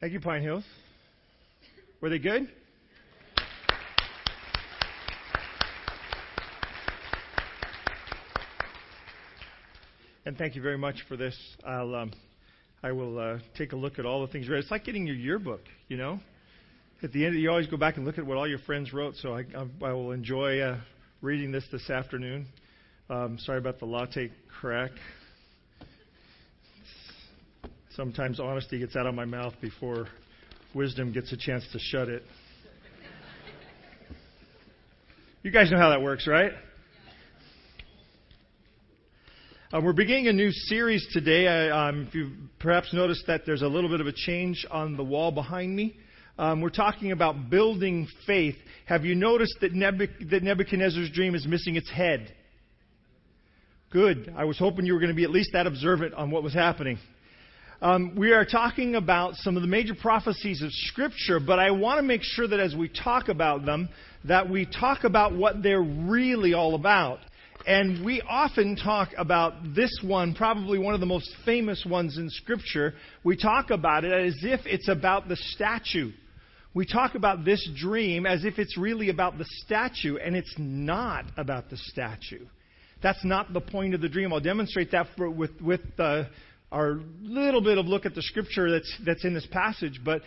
Thank you, Pine Hills. Were they good? And thank you very much for this. I'll, um, I will uh, take a look at all the things you read. It's like getting your yearbook, you know. At the end, you always go back and look at what all your friends wrote. So I, I, I will enjoy uh, reading this this afternoon. Um, sorry about the latte crack. Sometimes honesty gets out of my mouth before wisdom gets a chance to shut it. You guys know how that works, right? Uh, we're beginning a new series today. I, um, if you've perhaps noticed that there's a little bit of a change on the wall behind me. Um, we're talking about building faith. Have you noticed that, Nebuch- that Nebuchadnezzar's dream is missing its head? Good. I was hoping you were going to be at least that observant on what was happening. Um, we are talking about some of the major prophecies of Scripture, but I want to make sure that as we talk about them, that we talk about what they're really all about. And we often talk about this one, probably one of the most famous ones in Scripture. We talk about it as if it's about the statue. We talk about this dream as if it's really about the statue, and it's not about the statue. That's not the point of the dream. I'll demonstrate that for, with, with uh, our little bit of look at the scripture that's, that's in this passage. But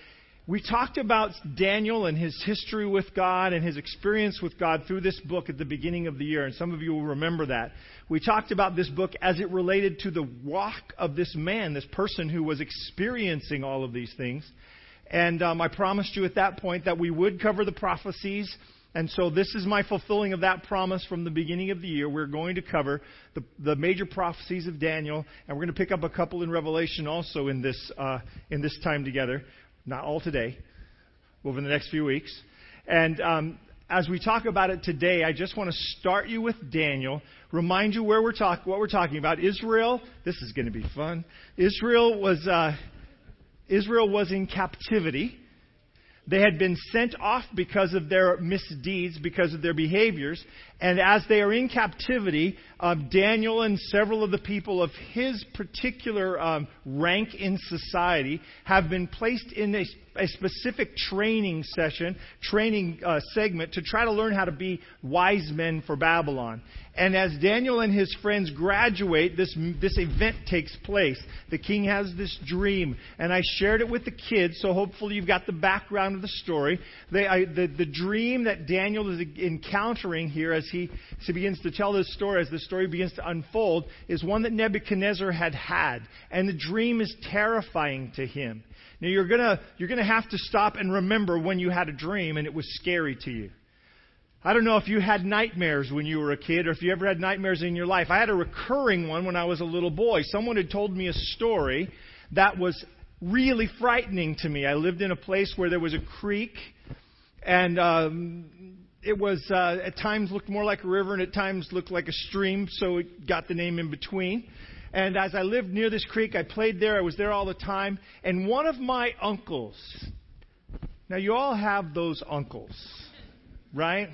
we talked about Daniel and his history with God and his experience with God through this book at the beginning of the year, and some of you will remember that. We talked about this book as it related to the walk of this man, this person who was experiencing all of these things. And um, I promised you at that point that we would cover the prophecies and so this is my fulfilling of that promise from the beginning of the year. We're going to cover the, the major prophecies of Daniel, and we're going to pick up a couple in Revelation also in this, uh, in this time together. Not all today, over the next few weeks. And um, as we talk about it today, I just want to start you with Daniel, remind you where we're talk, what we're talking about. Israel, this is going to be fun. Israel was, uh, Israel was in captivity. They had been sent off because of their misdeeds, because of their behaviors. And as they are in captivity, um, Daniel and several of the people of his particular um, rank in society have been placed in a, a specific training session, training uh, segment to try to learn how to be wise men for Babylon. And as Daniel and his friends graduate, this, this event takes place. The king has this dream, and I shared it with the kids, so hopefully you've got the background of the story. They, I, the, the dream that Daniel is encountering here as he, as he begins to tell this story, as the story begins to unfold, is one that Nebuchadnezzar had had. And the dream is terrifying to him. Now you're gonna, you're gonna have to stop and remember when you had a dream and it was scary to you. I don't know if you had nightmares when you were a kid or if you ever had nightmares in your life. I had a recurring one when I was a little boy. Someone had told me a story that was really frightening to me. I lived in a place where there was a creek, and um, it was uh, at times looked more like a river and at times looked like a stream, so it got the name in between. And as I lived near this creek, I played there. I was there all the time. And one of my uncles, now you all have those uncles, right?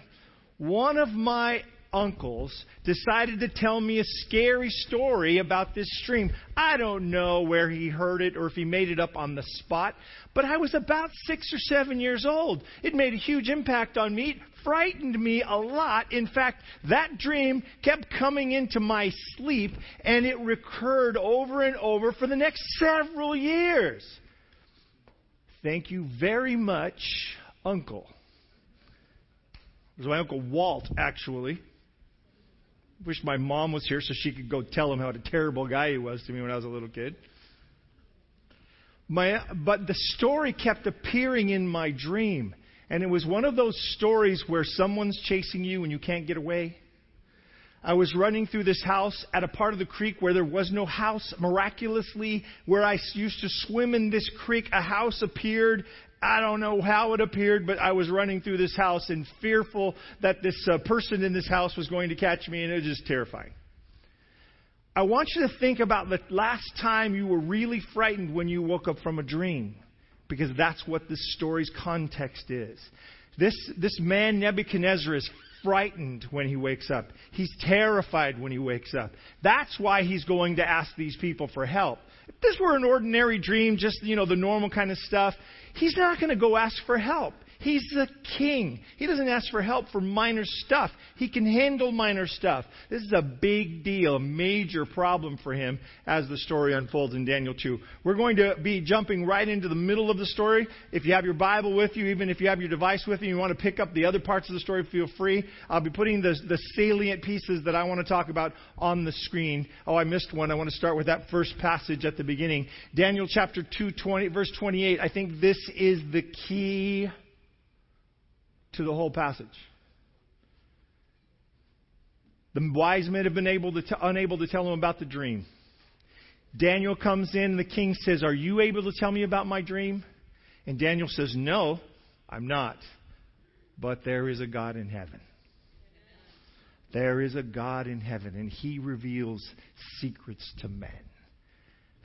One of my uncles decided to tell me a scary story about this stream. I don't know where he heard it or if he made it up on the spot, but I was about six or seven years old. It made a huge impact on me. It frightened me a lot. In fact, that dream kept coming into my sleep and it recurred over and over for the next several years. Thank you very much, Uncle. Was my Uncle Walt, actually. Wish my mom was here so she could go tell him how a terrible guy he was to me when I was a little kid. My, but the story kept appearing in my dream. And it was one of those stories where someone's chasing you and you can't get away. I was running through this house at a part of the creek where there was no house. Miraculously, where I used to swim in this creek, a house appeared I don't know how it appeared, but I was running through this house and fearful that this uh, person in this house was going to catch me, and it was just terrifying. I want you to think about the last time you were really frightened when you woke up from a dream, because that's what this story's context is. This, this man, Nebuchadnezzar, is frightened when he wakes up. He's terrified when he wakes up. That's why he's going to ask these people for help. If this were an ordinary dream, just, you know, the normal kind of stuff, he's not going to go ask for help. He's the king. He doesn't ask for help for minor stuff. He can handle minor stuff. This is a big deal, a major problem for him as the story unfolds in Daniel 2. We're going to be jumping right into the middle of the story. If you have your Bible with you, even if you have your device with you, you want to pick up the other parts of the story, feel free. I'll be putting the, the salient pieces that I want to talk about on the screen. Oh, I missed one. I want to start with that first passage at the beginning. Daniel chapter 2, 20, verse 28. I think this is the key to the whole passage. The wise men have been able to t- unable to tell him about the dream. Daniel comes in, and the king says, Are you able to tell me about my dream? And Daniel says, No, I'm not. But there is a God in heaven. There is a God in heaven, and he reveals secrets to men.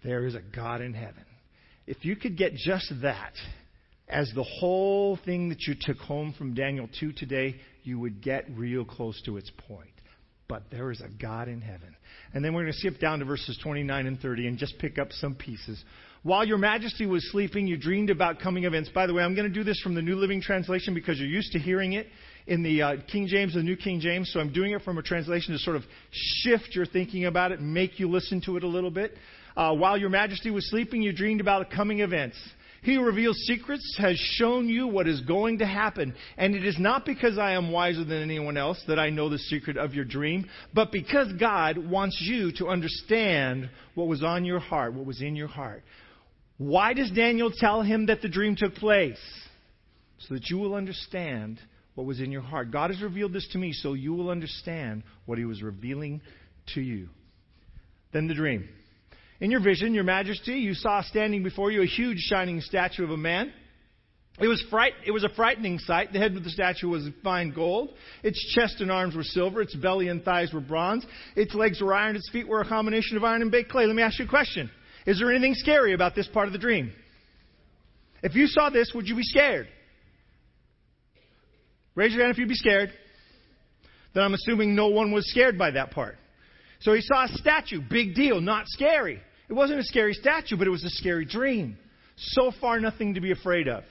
There is a God in heaven. If you could get just that, as the whole thing that you took home from Daniel 2 today, you would get real close to its point. But there is a God in heaven. And then we're going to skip down to verses 29 and 30 and just pick up some pieces. While your majesty was sleeping, you dreamed about coming events. By the way, I'm going to do this from the New Living Translation because you're used to hearing it in the uh, King James, the New King James. So I'm doing it from a translation to sort of shift your thinking about it, make you listen to it a little bit. Uh, while your majesty was sleeping, you dreamed about coming events. He who reveals secrets has shown you what is going to happen. And it is not because I am wiser than anyone else that I know the secret of your dream, but because God wants you to understand what was on your heart, what was in your heart. Why does Daniel tell him that the dream took place? So that you will understand what was in your heart. God has revealed this to me so you will understand what he was revealing to you. Then the dream. In your vision, your majesty, you saw standing before you a huge shining statue of a man. It was, fright, it was a frightening sight. The head of the statue was fine gold. Its chest and arms were silver. Its belly and thighs were bronze. Its legs were iron. Its feet were a combination of iron and baked clay. Let me ask you a question. Is there anything scary about this part of the dream? If you saw this, would you be scared? Raise your hand if you'd be scared. Then I'm assuming no one was scared by that part. So he saw a statue, big deal, not scary. It wasn't a scary statue, but it was a scary dream. So far, nothing to be afraid of.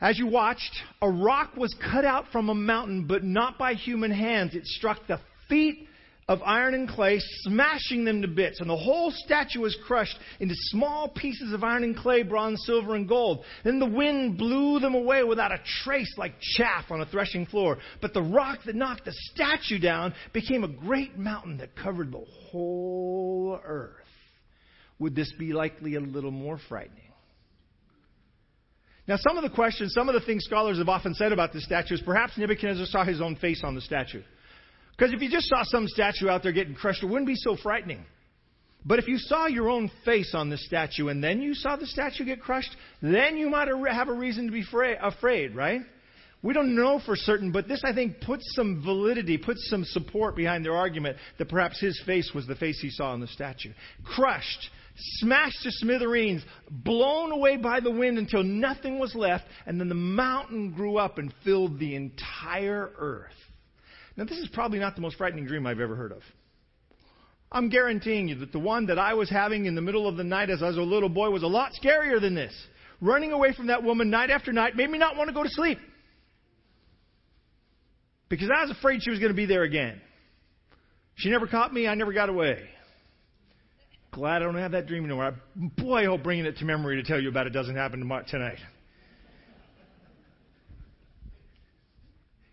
As you watched, a rock was cut out from a mountain, but not by human hands. It struck the feet of iron and clay, smashing them to bits. And the whole statue was crushed into small pieces of iron and clay, bronze, silver, and gold. Then the wind blew them away without a trace like chaff on a threshing floor. But the rock that knocked the statue down became a great mountain that covered the whole earth. Would this be likely a little more frightening? Now, some of the questions, some of the things scholars have often said about this statue is perhaps Nebuchadnezzar saw his own face on the statue. Because if you just saw some statue out there getting crushed, it wouldn't be so frightening. But if you saw your own face on the statue and then you saw the statue get crushed, then you might have a reason to be afraid, right? We don't know for certain, but this, I think, puts some validity, puts some support behind their argument that perhaps his face was the face he saw on the statue. Crushed, smashed to smithereens, blown away by the wind until nothing was left, and then the mountain grew up and filled the entire earth. Now, this is probably not the most frightening dream I've ever heard of. I'm guaranteeing you that the one that I was having in the middle of the night as I was a little boy was a lot scarier than this. Running away from that woman night after night made me not want to go to sleep. Because I was afraid she was going to be there again. She never caught me, I never got away. Glad I don't have that dream anymore. Boy, I hope bringing it to memory to tell you about it doesn't happen tonight.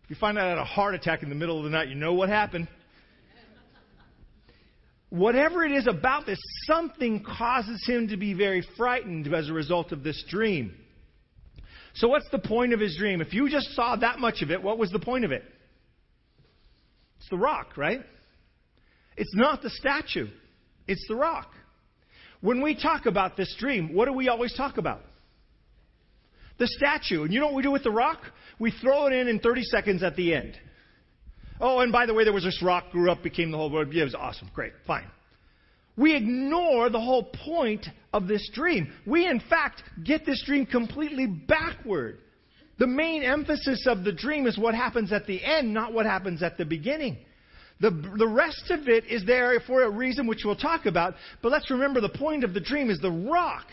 If you find out I had a heart attack in the middle of the night, you know what happened. Whatever it is about this, something causes him to be very frightened as a result of this dream. So, what's the point of his dream? If you just saw that much of it, what was the point of it? It's the rock, right? It's not the statue, it's the rock. When we talk about this dream, what do we always talk about? The statue. And you know what we do with the rock? We throw it in in 30 seconds at the end. Oh, and by the way, there was this rock, grew up, became the whole world. Yeah, it was awesome. Great. Fine. We ignore the whole point of this dream. We, in fact, get this dream completely backward. The main emphasis of the dream is what happens at the end, not what happens at the beginning. The, the rest of it is there for a reason which we'll talk about, but let's remember the point of the dream is the rock.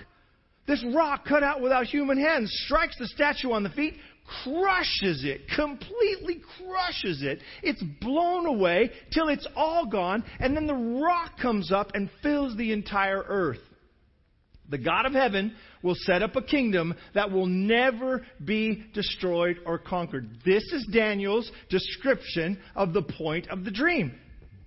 This rock cut out without human hands strikes the statue on the feet, crushes it, completely crushes it. It's blown away till it's all gone, and then the rock comes up and fills the entire earth. The God of heaven will set up a kingdom that will never be destroyed or conquered. This is Daniel's description of the point of the dream,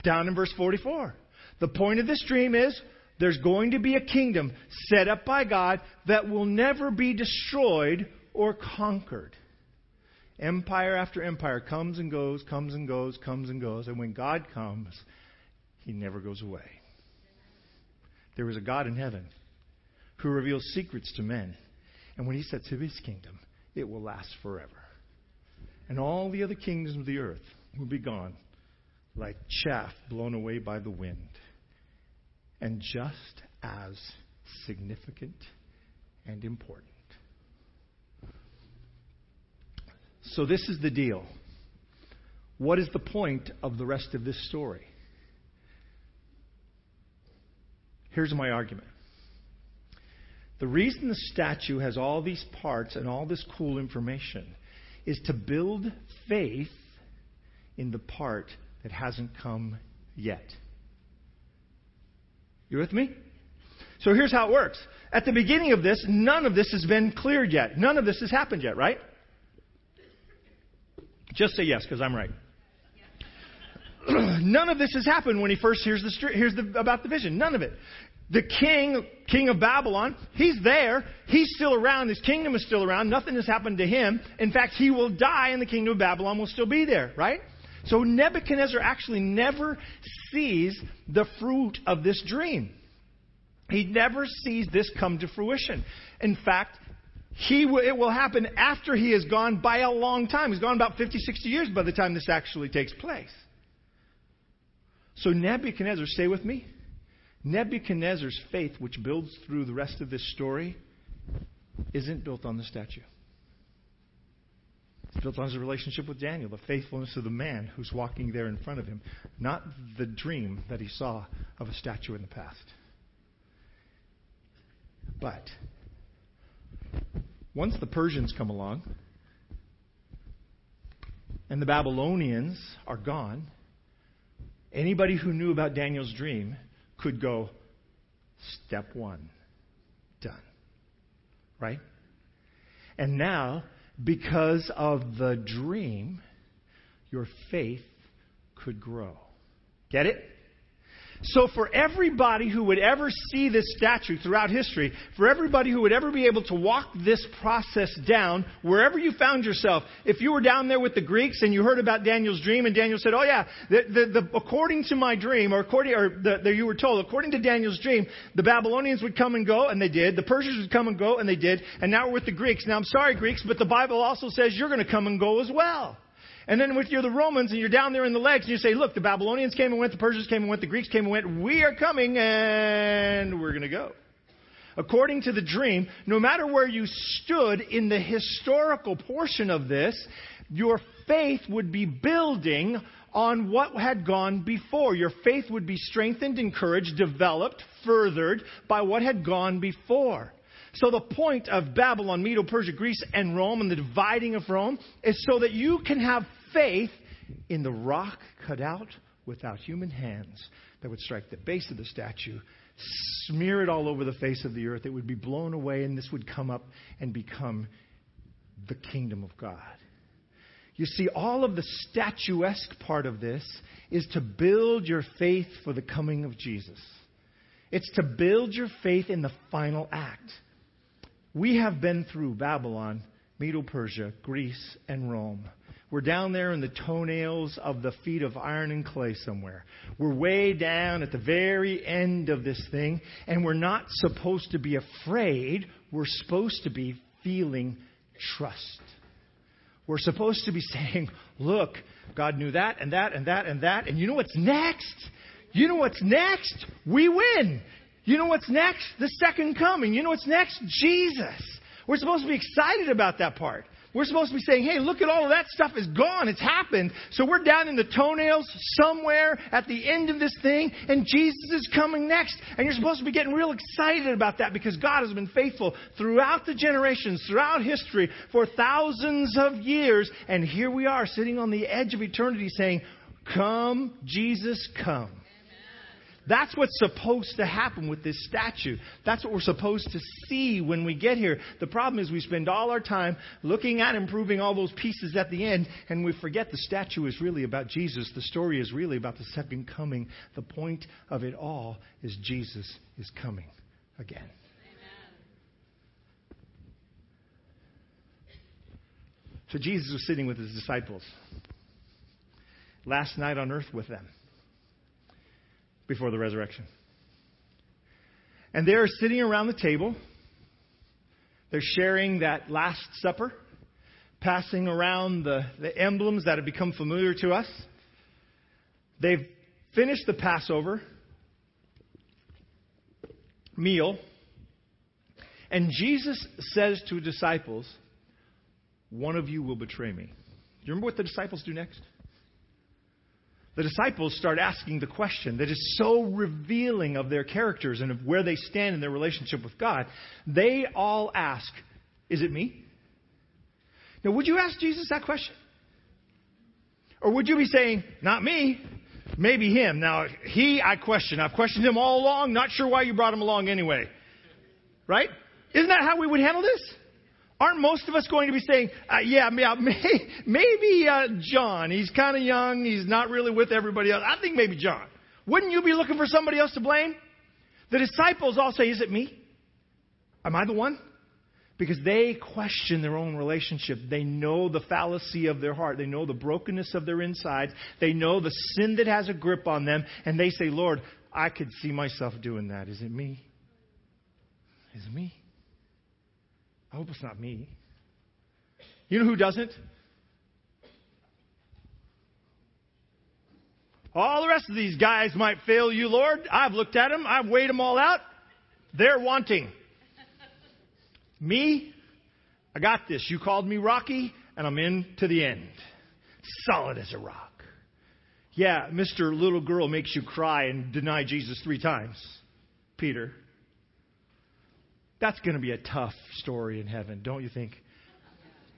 down in verse 44. The point of this dream is there's going to be a kingdom set up by God that will never be destroyed or conquered. Empire after empire comes and goes, comes and goes, comes and goes. And when God comes, he never goes away. There is a God in heaven who reveals secrets to men. And when he sets up his kingdom, it will last forever. And all the other kingdoms of the earth will be gone like chaff blown away by the wind. And just as significant and important. So, this is the deal. What is the point of the rest of this story? Here's my argument. The reason the statue has all these parts and all this cool information is to build faith in the part that hasn't come yet. You with me? So here's how it works. At the beginning of this, none of this has been cleared yet. None of this has happened yet, right? Just say yes, because I'm right. None of this has happened when he first hears, the, hears the, about the vision. None of it. The king, king of Babylon, he's there. He's still around. His kingdom is still around. Nothing has happened to him. In fact, he will die and the kingdom of Babylon will still be there, right? So Nebuchadnezzar actually never sees the fruit of this dream. He never sees this come to fruition. In fact, he w- it will happen after he has gone by a long time. He's gone about 50, 60 years by the time this actually takes place. So Nebuchadnezzar, stay with me. Nebuchadnezzar's faith, which builds through the rest of this story, isn't built on the statue. It's built on his relationship with Daniel, the faithfulness of the man who's walking there in front of him, not the dream that he saw of a statue in the past. But once the Persians come along and the Babylonians are gone, anybody who knew about Daniel's dream could go, step one, done. Right? And now, because of the dream, your faith could grow. Get it? So, for everybody who would ever see this statue throughout history, for everybody who would ever be able to walk this process down, wherever you found yourself, if you were down there with the Greeks and you heard about Daniel's dream, and Daniel said, "Oh yeah, the, the, the, according to my dream, or according, or the, you were told, according to Daniel's dream, the Babylonians would come and go, and they did. The Persians would come and go, and they did. And now we're with the Greeks. Now, I'm sorry, Greeks, but the Bible also says you're going to come and go as well." And then if you're the Romans and you're down there in the legs and you say, look, the Babylonians came and went, the Persians came and went, the Greeks came and went, we are coming and we're going to go. According to the dream, no matter where you stood in the historical portion of this, your faith would be building on what had gone before. Your faith would be strengthened, encouraged, developed, furthered by what had gone before. So the point of Babylon, Medo Persia, Greece, and Rome, and the dividing of Rome, is so that you can have faith in the rock cut out without human hands that would strike the base of the statue, smear it all over the face of the earth. It would be blown away, and this would come up and become the kingdom of God. You see, all of the statuesque part of this is to build your faith for the coming of Jesus. It's to build your faith in the final act. We have been through Babylon, Medo Persia, Greece, and Rome. We're down there in the toenails of the feet of iron and clay somewhere. We're way down at the very end of this thing, and we're not supposed to be afraid. We're supposed to be feeling trust. We're supposed to be saying, Look, God knew that and that and that and that, and you know what's next? You know what's next? We win. You know what's next? The second coming. You know what's next? Jesus. We're supposed to be excited about that part. We're supposed to be saying, hey, look at all of that stuff is gone. It's happened. So we're down in the toenails somewhere at the end of this thing, and Jesus is coming next. And you're supposed to be getting real excited about that because God has been faithful throughout the generations, throughout history, for thousands of years. And here we are sitting on the edge of eternity saying, Come, Jesus, come. That's what's supposed to happen with this statue. That's what we're supposed to see when we get here. The problem is we spend all our time looking at improving all those pieces at the end, and we forget the statue is really about Jesus. The story is really about the second coming. The point of it all is Jesus is coming again. So Jesus was sitting with his disciples last night on earth with them before the resurrection. And they're sitting around the table. They're sharing that Last Supper, passing around the, the emblems that have become familiar to us. They've finished the Passover meal. And Jesus says to his disciples, One of you will betray me. Do you remember what the disciples do next? The disciples start asking the question that is so revealing of their characters and of where they stand in their relationship with God. They all ask, Is it me? Now, would you ask Jesus that question? Or would you be saying, Not me, maybe him? Now, he, I question. I've questioned him all along, not sure why you brought him along anyway. Right? Isn't that how we would handle this? Aren't most of us going to be saying, uh, yeah, maybe uh, John, he's kind of young, he's not really with everybody else. I think maybe John. Wouldn't you be looking for somebody else to blame? The disciples all say, is it me? Am I the one? Because they question their own relationship. They know the fallacy of their heart. They know the brokenness of their insides. They know the sin that has a grip on them. And they say, Lord, I could see myself doing that. Is it me? Is it me? I hope it's not me. You know who doesn't? All the rest of these guys might fail you, Lord. I've looked at them, I've weighed them all out. They're wanting. Me, I got this. You called me Rocky, and I'm in to the end. Solid as a rock. Yeah, Mr. Little Girl makes you cry and deny Jesus three times. Peter. That's going to be a tough story in heaven, don't you think?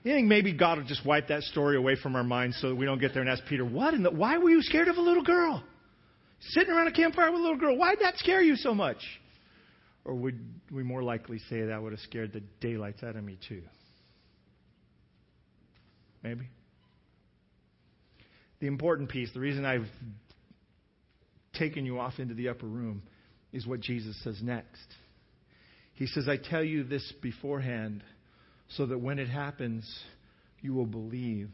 You think maybe God will just wipe that story away from our minds so that we don't get there and ask Peter, what in the, why were you scared of a little girl? Sitting around a campfire with a little girl. Why did that scare you so much? Or would we more likely say that would have scared the daylights out of me too? Maybe. The important piece, the reason I've taken you off into the upper room, is what Jesus says next. He says, I tell you this beforehand so that when it happens, you will believe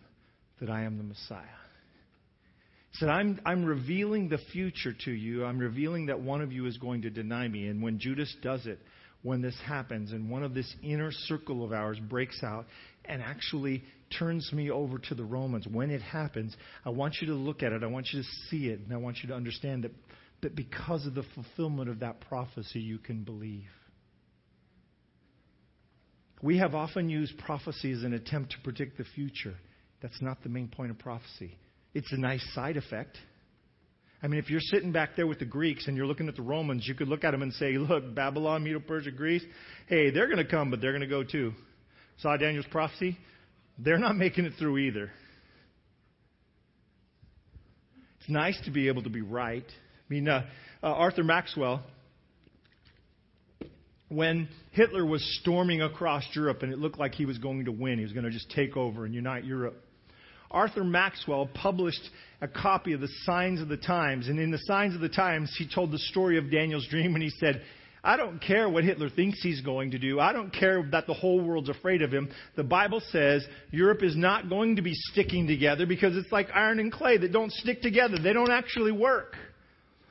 that I am the Messiah. He said, I'm, I'm revealing the future to you. I'm revealing that one of you is going to deny me. And when Judas does it, when this happens, and one of this inner circle of ours breaks out and actually turns me over to the Romans, when it happens, I want you to look at it. I want you to see it. And I want you to understand that, that because of the fulfillment of that prophecy, you can believe. We have often used prophecy as an attempt to predict the future. That's not the main point of prophecy. It's a nice side effect. I mean, if you're sitting back there with the Greeks and you're looking at the Romans, you could look at them and say, look, Babylon, Medo Persia, Greece, hey, they're going to come, but they're going to go too. Saw Daniel's prophecy? They're not making it through either. It's nice to be able to be right. I mean, uh, uh, Arthur Maxwell, when Hitler was storming across Europe and it looked like he was going to win, he was going to just take over and unite Europe. Arthur Maxwell published a copy of the Signs of the Times, and in the Signs of the Times, he told the story of Daniel's dream, and he said, I don't care what Hitler thinks he's going to do. I don't care that the whole world's afraid of him. The Bible says Europe is not going to be sticking together because it's like iron and clay that don't stick together. They don't actually work.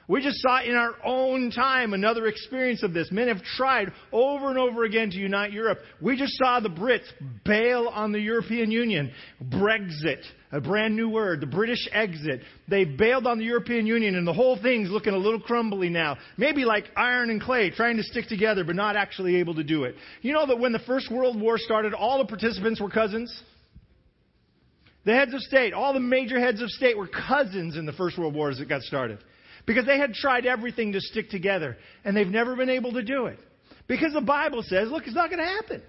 We just saw in our own time another experience of this. Men have tried over and over again to unite Europe. We just saw the Brits bail on the European Union. Brexit, a brand new word, the British exit. They bailed on the European Union and the whole thing's looking a little crumbly now. Maybe like iron and clay, trying to stick together but not actually able to do it. You know that when the First World War started, all the participants were cousins? The heads of state, all the major heads of state were cousins in the First World War as it got started. Because they had tried everything to stick together, and they've never been able to do it. Because the Bible says, look, it's not going to happen.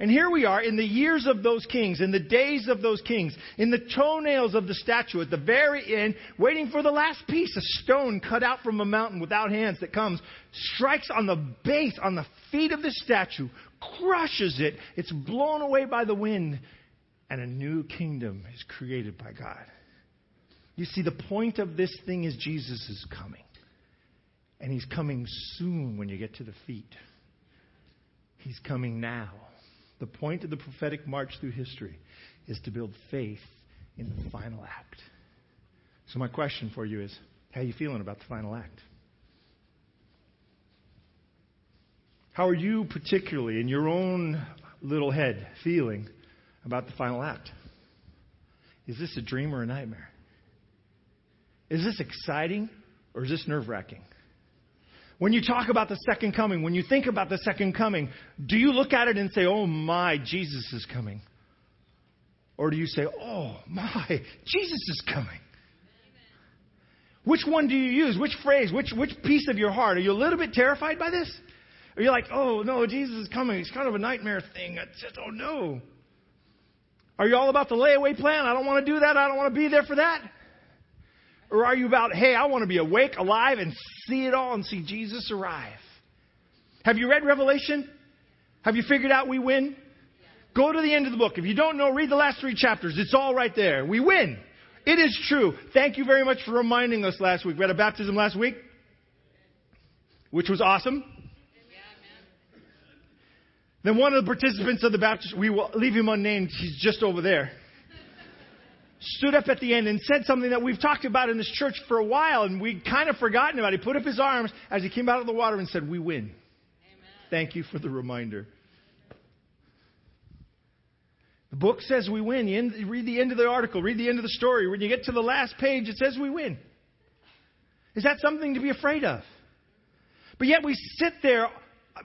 And here we are in the years of those kings, in the days of those kings, in the toenails of the statue at the very end, waiting for the last piece, a stone cut out from a mountain without hands that comes, strikes on the base, on the feet of the statue, crushes it. It's blown away by the wind, and a new kingdom is created by God. You see, the point of this thing is Jesus is coming. And he's coming soon when you get to the feet. He's coming now. The point of the prophetic march through history is to build faith in the final act. So my question for you is, how are you feeling about the final act? How are you particularly in your own little head feeling about the final act? Is this a dream or a nightmare? Is this exciting or is this nerve wracking? When you talk about the second coming, when you think about the second coming, do you look at it and say, oh my, Jesus is coming? Or do you say, oh my, Jesus is coming? Which one do you use? Which phrase? Which, which piece of your heart? Are you a little bit terrified by this? Are you like, oh no, Jesus is coming. It's kind of a nightmare thing. I just oh, don't know. Are you all about the layaway plan? I don't want to do that. I don't want to be there for that. Or are you about, hey, I want to be awake, alive, and see it all and see Jesus arrive? Have you read Revelation? Have you figured out we win? Go to the end of the book. If you don't know, read the last three chapters. It's all right there. We win. It is true. Thank you very much for reminding us last week. We had a baptism last week, which was awesome. Then one of the participants of the baptism, we will leave him unnamed. He's just over there stood up at the end and said something that we've talked about in this church for a while and we'd kind of forgotten about. He put up his arms as he came out of the water and said, We win. Amen. Thank you for the reminder. The book says we win. You, end, you read the end of the article, read the end of the story. When you get to the last page, it says we win. Is that something to be afraid of? But yet we sit there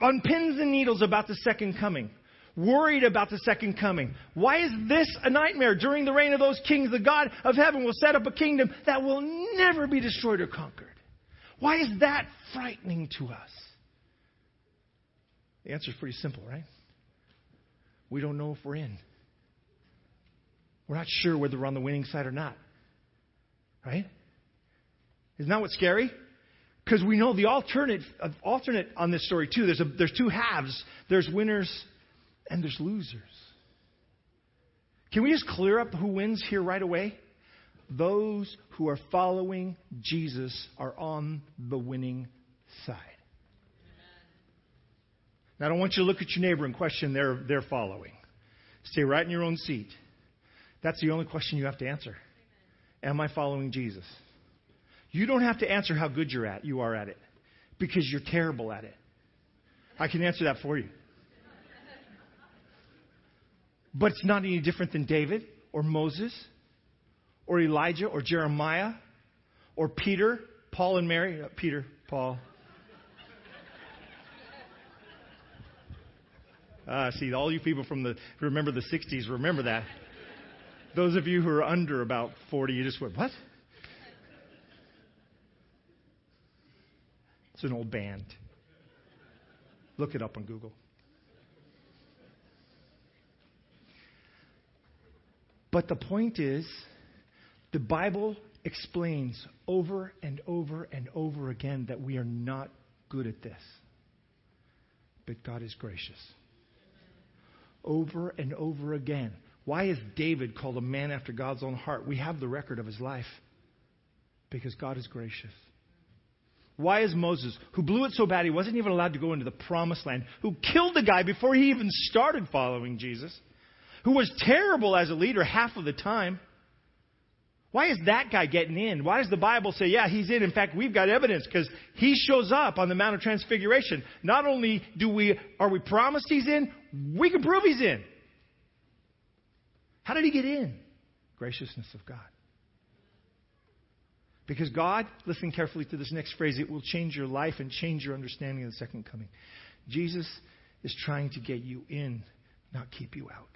on pins and needles about the second coming worried about the second coming. Why is this a nightmare? During the reign of those kings, the God of heaven will set up a kingdom that will never be destroyed or conquered. Why is that frightening to us? The answer is pretty simple, right? We don't know if we're in. We're not sure whether we're on the winning side or not. Right? Isn't that what's scary? Because we know the alternate, alternate on this story too. There's, a, there's two halves. There's winners and there's losers. Can we just clear up who wins here right away? Those who are following Jesus are on the winning side. Now, I don't want you to look at your neighbor and question their, their following. Stay right in your own seat. That's the only question you have to answer. Am I following Jesus? You don't have to answer how good you're at, you are at it, because you're terrible at it. I can answer that for you. But it's not any different than David or Moses or Elijah or Jeremiah or Peter, Paul and Mary. Uh, Peter, Paul. Ah, see, all you people from the remember the '60s, remember that. Those of you who are under about 40, you just went, "What?" It's an old band. Look it up on Google. But the point is, the Bible explains over and over and over again that we are not good at this. But God is gracious. Over and over again. Why is David called a man after God's own heart? We have the record of his life. Because God is gracious. Why is Moses, who blew it so bad he wasn't even allowed to go into the promised land, who killed the guy before he even started following Jesus, who was terrible as a leader half of the time. Why is that guy getting in? Why does the Bible say, yeah, he's in? In fact, we've got evidence because he shows up on the Mount of Transfiguration. Not only do we, are we promised he's in, we can prove he's in. How did he get in? Graciousness of God. Because God, listen carefully to this next phrase, it will change your life and change your understanding of the second coming. Jesus is trying to get you in, not keep you out.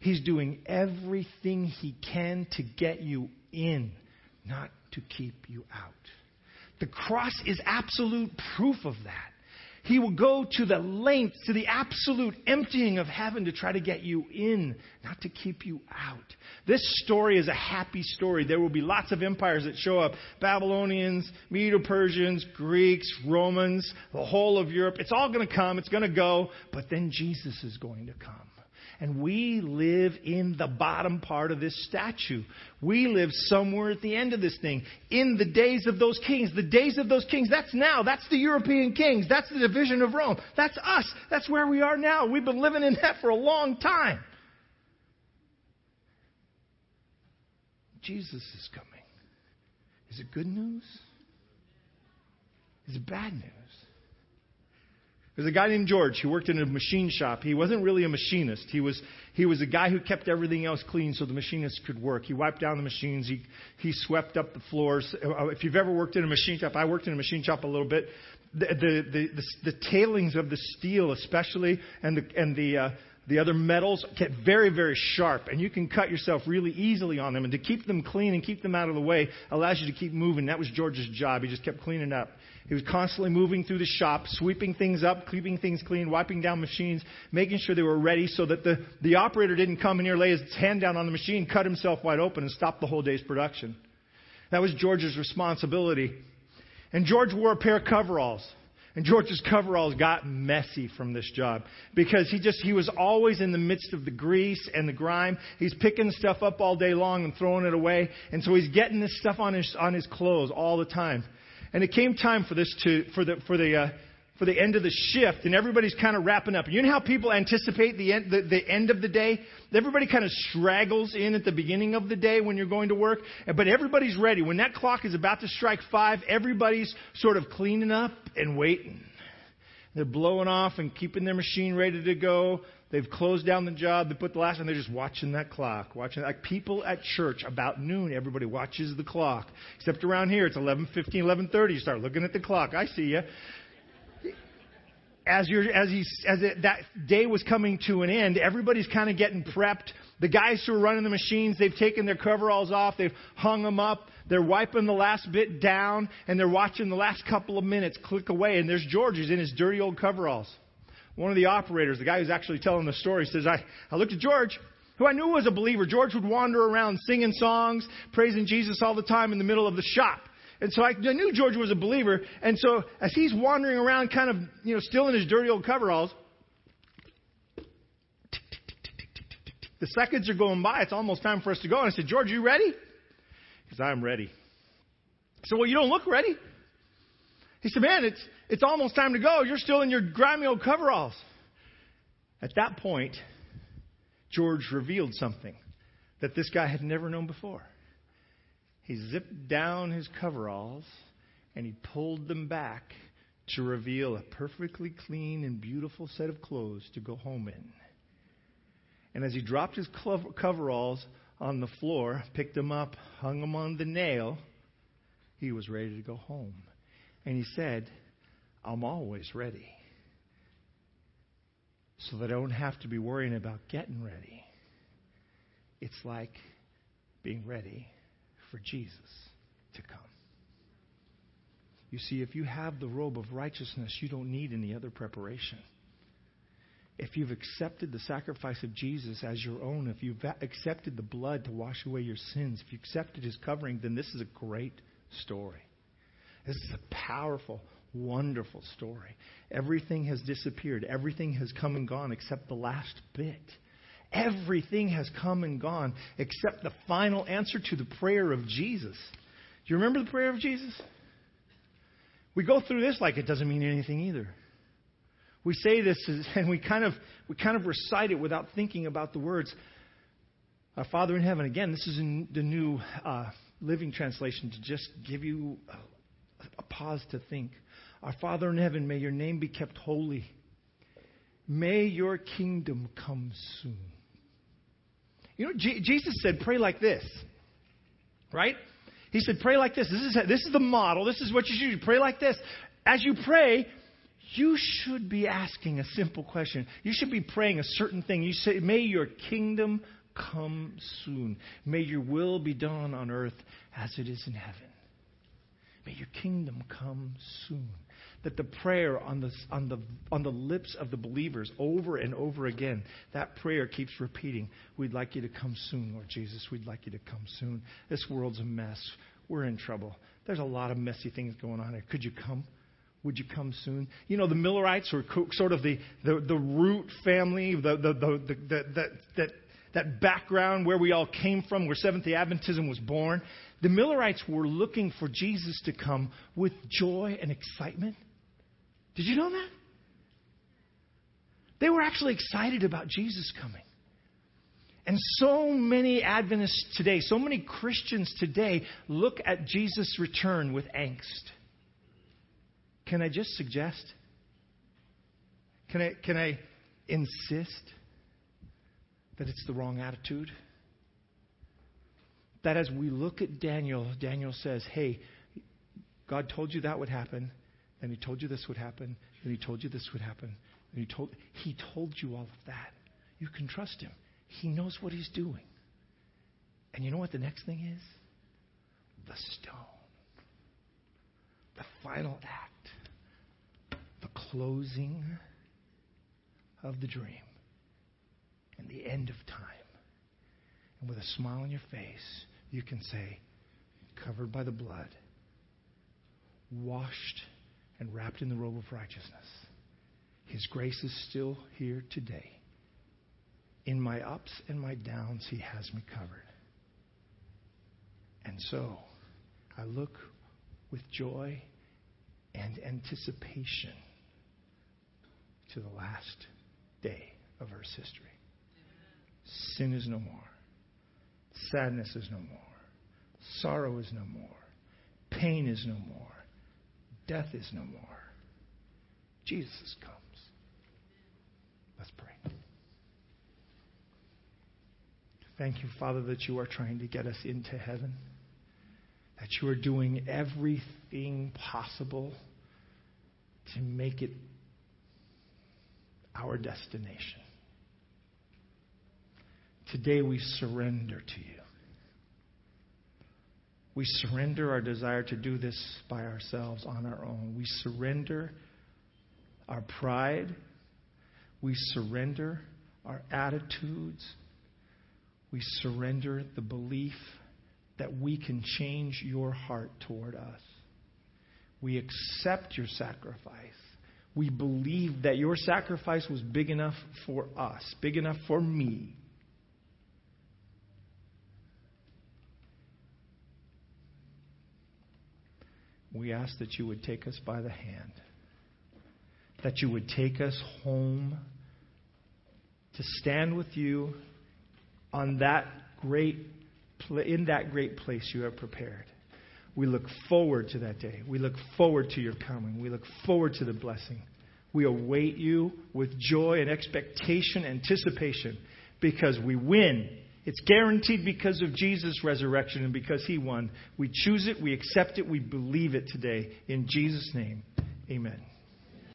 He's doing everything he can to get you in, not to keep you out. The cross is absolute proof of that. He will go to the length, to the absolute emptying of heaven to try to get you in, not to keep you out. This story is a happy story. There will be lots of empires that show up Babylonians, Medo Persians, Greeks, Romans, the whole of Europe. It's all going to come, it's going to go, but then Jesus is going to come. And we live in the bottom part of this statue. We live somewhere at the end of this thing. In the days of those kings. The days of those kings, that's now. That's the European kings. That's the division of Rome. That's us. That's where we are now. We've been living in that for a long time. Jesus is coming. Is it good news? Is it bad news? There's a guy named George who worked in a machine shop. He wasn't really a machinist. He was, he was a guy who kept everything else clean so the machinists could work. He wiped down the machines. He, he swept up the floors. Uh, if you've ever worked in a machine shop, I worked in a machine shop a little bit. The, the, the, the, the tailings of the steel, especially, and the, and the, uh, the other metals get very, very sharp, and you can cut yourself really easily on them. And to keep them clean and keep them out of the way allows you to keep moving. That was George's job. He just kept cleaning up. He was constantly moving through the shop, sweeping things up, keeping things clean, wiping down machines, making sure they were ready so that the, the operator didn't come in here, lay his hand down on the machine, cut himself wide open, and stop the whole day's production. That was George's responsibility. And George wore a pair of coveralls. And George's coveralls got messy from this job because he just he was always in the midst of the grease and the grime. He's picking stuff up all day long and throwing it away, and so he's getting this stuff on his on his clothes all the time. And it came time for this to for the for the uh, for the end of the shift, and everybody's kind of wrapping up. You know how people anticipate the end, the, the end of the day? Everybody kind of straggles in at the beginning of the day when you're going to work, but everybody's ready. When that clock is about to strike five, everybody's sort of cleaning up and waiting. They're blowing off and keeping their machine ready to go. They've closed down the job. They put the last, and they're just watching that clock. Watching like people at church about noon. Everybody watches the clock. Except around here, it's 11:15, 11:30. You start looking at the clock. I see you as, you're, as, he's, as it, that day was coming to an end, everybody's kind of getting prepped. The guys who are running the machines, they've taken their coveralls off, they've hung them up, they're wiping the last bit down, and they're watching the last couple of minutes click away. And there's George, he's in his dirty old coveralls. One of the operators, the guy who's actually telling the story, says, I, I looked at George, who I knew was a believer. George would wander around singing songs, praising Jesus all the time in the middle of the shop. And so I, I knew George was a believer. And so as he's wandering around, kind of, you know, still in his dirty old coveralls, the seconds are going by. It's almost time for us to go. And I said, George, you ready? Because I'm ready. I said, Well, you don't look ready. He said, Man, it's, it's almost time to go. You're still in your grimy old coveralls. At that point, George revealed something that this guy had never known before. He zipped down his coveralls and he pulled them back to reveal a perfectly clean and beautiful set of clothes to go home in. And as he dropped his coveralls on the floor, picked them up, hung them on the nail, he was ready to go home. And he said, I'm always ready. So that I don't have to be worrying about getting ready. It's like being ready for Jesus to come. You see, if you have the robe of righteousness, you don't need any other preparation. If you've accepted the sacrifice of Jesus as your own, if you've accepted the blood to wash away your sins, if you accepted his covering, then this is a great story. This is a powerful, wonderful story. Everything has disappeared, everything has come and gone except the last bit. Everything has come and gone except the final answer to the prayer of Jesus. Do you remember the prayer of Jesus? We go through this like it doesn't mean anything either. We say this and we kind of we kind of recite it without thinking about the words. Our Father in heaven. Again, this is in the new uh, Living Translation to just give you a, a pause to think. Our Father in heaven, may your name be kept holy. May your kingdom come soon. You know, G- Jesus said, pray like this. Right? He said, pray like this. This is, this is the model. This is what you should do. Pray like this. As you pray, you should be asking a simple question. You should be praying a certain thing. You say, May your kingdom come soon. May your will be done on earth as it is in heaven. May your kingdom come soon. That the prayer on the, on, the, on the lips of the believers over and over again, that prayer keeps repeating, We'd like you to come soon, Lord Jesus. We'd like you to come soon. This world's a mess. We're in trouble. There's a lot of messy things going on here. Could you come? Would you come soon? You know, the Millerites were sort of the, the, the root family, the, the, the, the, that, that, that background where we all came from, where Seventh day Adventism was born. The Millerites were looking for Jesus to come with joy and excitement. Did you know that? They were actually excited about Jesus coming. And so many Adventists today, so many Christians today look at Jesus' return with angst. Can I just suggest? Can I, can I insist that it's the wrong attitude? That as we look at Daniel, Daniel says, Hey, God told you that would happen, and He told you this would happen, and He told you this would happen, and He told, he told you all of that. You can trust Him. He knows what He's doing. And you know what the next thing is? The stone. The final act the closing of the dream and the end of time. And with a smile on your face, you can say, covered by the blood, washed and wrapped in the robe of righteousness. His grace is still here today. In my ups and my downs, He has me covered. And so, I look with joy and anticipation to the last day of Earth's history. Sin is no more. Sadness is no more. Sorrow is no more. Pain is no more. Death is no more. Jesus comes. Let's pray. Thank you, Father, that you are trying to get us into heaven, that you are doing everything possible to make it our destination. Today we surrender to you. We surrender our desire to do this by ourselves on our own. We surrender our pride. We surrender our attitudes. We surrender the belief that we can change your heart toward us. We accept your sacrifice we believe that your sacrifice was big enough for us, big enough for me. We ask that you would take us by the hand, that you would take us home to stand with you on that great in that great place you have prepared. We look forward to that day. We look forward to your coming. We look forward to the blessing. We await you with joy and expectation, anticipation, because we win. It's guaranteed because of Jesus' resurrection and because he won. We choose it, we accept it, we believe it today. In Jesus' name, amen.